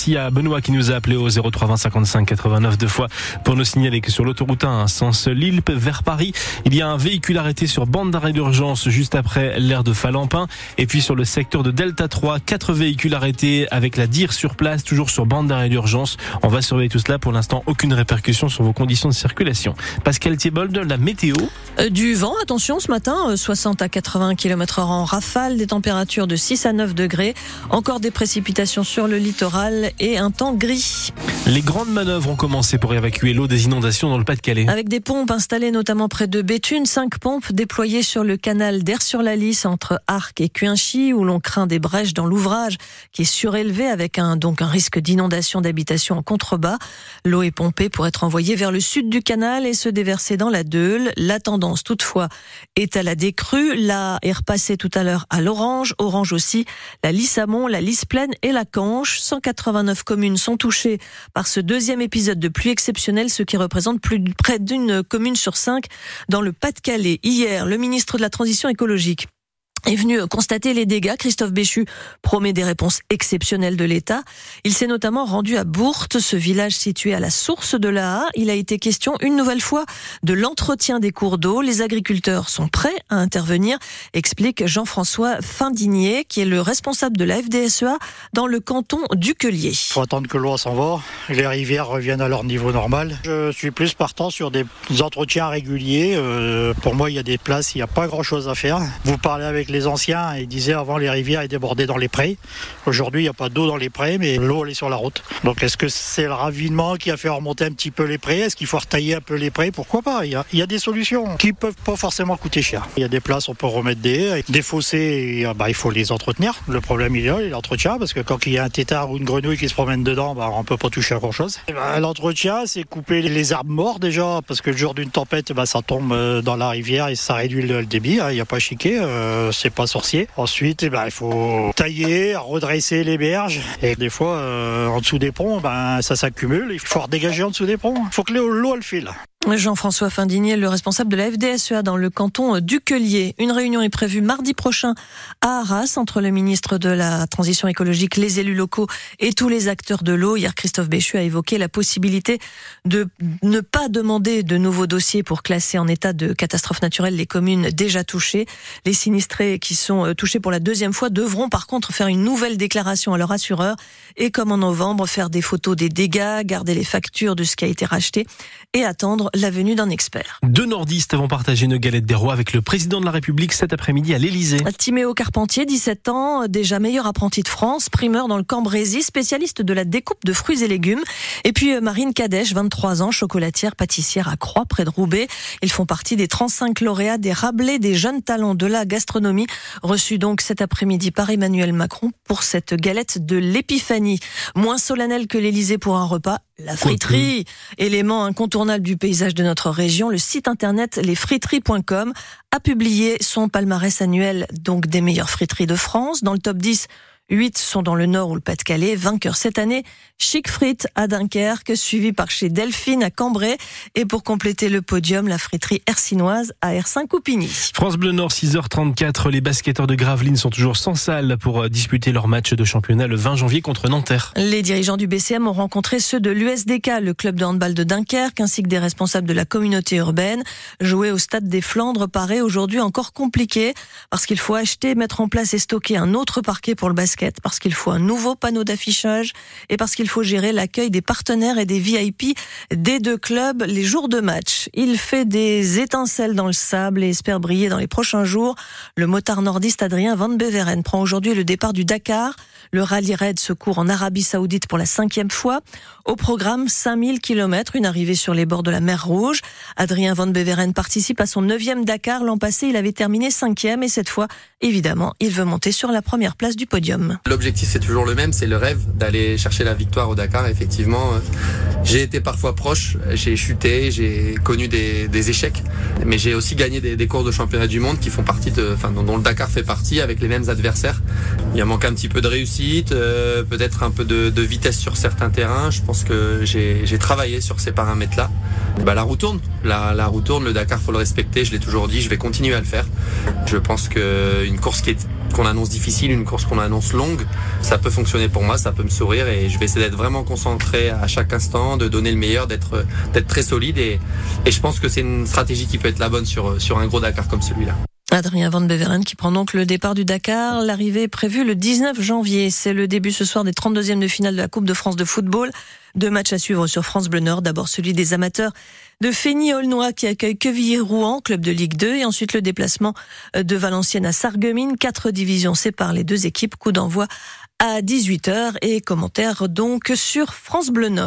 Merci à Benoît qui nous a appelé au 03 55 89 deux fois pour nous signaler que sur l'autoroute 1, sens Lille vers Paris, il y a un véhicule arrêté sur bande d'arrêt d'urgence juste après l'aire de Falampin. Et puis sur le secteur de Delta 3, quatre véhicules arrêtés avec la dire sur place, toujours sur bande d'arrêt d'urgence. On va surveiller tout cela. Pour l'instant, aucune répercussion sur vos conditions de circulation. Pascal Thiebold, la météo. Euh, du vent, attention ce matin, 60 euh, à 80 km heure en rafale, des températures de 6 à 9 degrés, encore des précipitations sur le littoral et un temps gris. Les grandes manœuvres ont commencé pour évacuer l'eau des inondations dans le Pas-de-Calais. Avec des pompes installées notamment près de Béthune, cinq pompes déployées sur le canal d'Air sur la Lys entre Arc et Cuinchy où l'on craint des brèches dans l'ouvrage qui est surélevé avec un, donc un risque d'inondation d'habitation en contrebas. L'eau est pompée pour être envoyée vers le sud du canal et se déverser dans la Deule. La tendance toutefois est à la décrue. Là est repassée tout à l'heure à l'Orange, Orange aussi, la Lys Amont, la Lys Plaine et la Canche. 189 communes sont touchées par ce deuxième épisode de pluie exceptionnelle, ce qui représente plus près d'une commune sur cinq dans le Pas-de-Calais. Hier, le ministre de la Transition écologique est venu constater les dégâts. Christophe Béchu promet des réponses exceptionnelles de l'État. Il s'est notamment rendu à Bourte, ce village situé à la source de la Il a été question une nouvelle fois de l'entretien des cours d'eau. Les agriculteurs sont prêts à intervenir, explique Jean-François Findinier, qui est le responsable de la FDSEA dans le canton du Quelier. Il faut attendre que l'eau s'en va, les rivières reviennent à leur niveau normal. Je suis plus partant sur des entretiens réguliers. Euh, pour moi, il y a des places, il n'y a pas grand-chose à faire. Vous parlez avec les anciens, ils disaient avant les rivières étaient débordées dans les prés. Aujourd'hui, il n'y a pas d'eau dans les prés, mais l'eau elle est sur la route. Donc est-ce que c'est le ravinement qui a fait remonter un petit peu les prés? Est-ce qu'il faut retailler un peu les prés? Pourquoi pas? Il y, a, des solutions qui peuvent pas forcément coûter cher. Il y a des places, on peut remettre des des fossés, bah, il faut les entretenir. Le problème il est l'entretien, parce que quand il y a un tétard ou une grenouille qui se promène dedans, bah, on peut pas toucher à grand chose. Bah, l'entretien, c'est couper les arbres morts déjà, parce que le jour d'une tempête, bah, ça tombe euh, dans la rivière et ça réduit le, débit. Hein. Il n'y a pas chiqué. Euh, c'est pas sorcier. Ensuite, eh ben, il faut tailler, redresser les berges. Et des fois, euh, en dessous des ponts, ben, ça s'accumule. Il faut redégager en dessous des ponts. Il faut que l'eau le file. Jean-François Findinier, le responsable de la FDSEA dans le canton du Quelier. Une réunion est prévue mardi prochain à Arras entre le ministre de la Transition écologique, les élus locaux et tous les acteurs de l'eau. Hier, Christophe Béchu a évoqué la possibilité de ne pas demander de nouveaux dossiers pour classer en état de catastrophe naturelle les communes déjà touchées. Les sinistrés qui sont euh, touchés pour la deuxième fois devront par contre faire une nouvelle déclaration à leur assureur et comme en novembre, faire des photos des dégâts, garder les factures de ce qui a été racheté et attendre la venue d'un expert. Deux nordistes vont partager une galette des rois avec le président de la République cet après-midi à l'Élysée. Timéo Carpentier, 17 ans, déjà meilleur apprenti de France, primeur dans le Cambrésis, spécialiste de la découpe de fruits et légumes. Et puis euh, Marine Kadèche, 23 ans, chocolatière, pâtissière à Croix, près de Roubaix. Ils font partie des 35 lauréats des Rabelais des jeunes talents de la gastronomie, reçus donc cet après-midi par Emmanuel Macron pour cette galette de l'épiphanie. Moins solennelle que l'Élysée pour un repas, la friterie, élément incontournable du paysage de notre région, le site internet lesfriteries.com a publié son palmarès annuel donc des meilleures friteries de France. Dans le top 10, 8 sont dans le Nord ou le Pas-de-Calais. Vainqueur cette année, Chic Frites à Dunkerque, suivi par chez Delphine à Cambrai. Et pour compléter le podium, la friterie hercinoise à R5 Coupigny. France Bleu Nord, 6h34. Les basketteurs de Gravelines sont toujours sans salle pour euh, disputer leur match de championnat le 20 janvier contre Nanterre. Les dirigeants du BCM ont rencontré ceux de l'USDK, le club de handball de Dunkerque, ainsi que des responsables de la communauté urbaine. Jouer au stade des Flandres paraît aujourd'hui encore compliqué parce qu'il faut acheter, mettre en place et stocker un autre parquet pour le basket parce qu'il faut un nouveau panneau d'affichage et parce qu'il faut gérer l'accueil des partenaires et des VIP des deux clubs les jours de match. Il fait des étincelles dans le sable et espère briller dans les prochains jours. Le motard nordiste Adrien Van Beveren prend aujourd'hui le départ du Dakar. Le rallye raid se court en Arabie Saoudite pour la cinquième fois. Au programme, 5000 km, une arrivée sur les bords de la mer Rouge. Adrien Van Beveren participe à son neuvième Dakar. L'an passé, il avait terminé cinquième et cette fois, évidemment, il veut monter sur la première place du podium. L'objectif, c'est toujours le même, c'est le rêve d'aller chercher la victoire au Dakar. Effectivement, euh, j'ai été parfois proche, j'ai chuté, j'ai connu des, échecs, mais j'ai aussi gagné des, cours de championnat du monde qui font partie de, enfin, dont le Dakar fait partie avec les mêmes adversaires. Il a manqué un petit peu de réussite, euh, peut-être un peu de, de vitesse sur certains terrains. Je pense que j'ai travaillé sur ces paramètres-là. Bah, la roue tourne, la, roue tourne, le Dakar faut le respecter, je l'ai toujours dit, je vais continuer à le faire. Je pense qu'une course qui est qu'on annonce difficile, une course qu'on annonce longue, ça peut fonctionner pour moi, ça peut me sourire et je vais essayer d'être vraiment concentré à chaque instant, de donner le meilleur, d'être d'être très solide et, je pense que c'est une stratégie qui peut être la bonne sur sur un gros Dakar comme celui-là. Adrien Van Beveren qui prend donc le départ du Dakar. L'arrivée prévue le 19 janvier. C'est le début ce soir des 32e de finale de la Coupe de France de football. Deux matchs à suivre sur France Bleu Nord. D'abord celui des amateurs de Fény-Aulnois qui accueille Quevilly-Rouen, club de Ligue 2. Et ensuite le déplacement de Valenciennes à Sarreguemines. Quatre divisions séparent les deux équipes. Coup d'envoi à 18h et commentaires donc sur France Bleu Nord.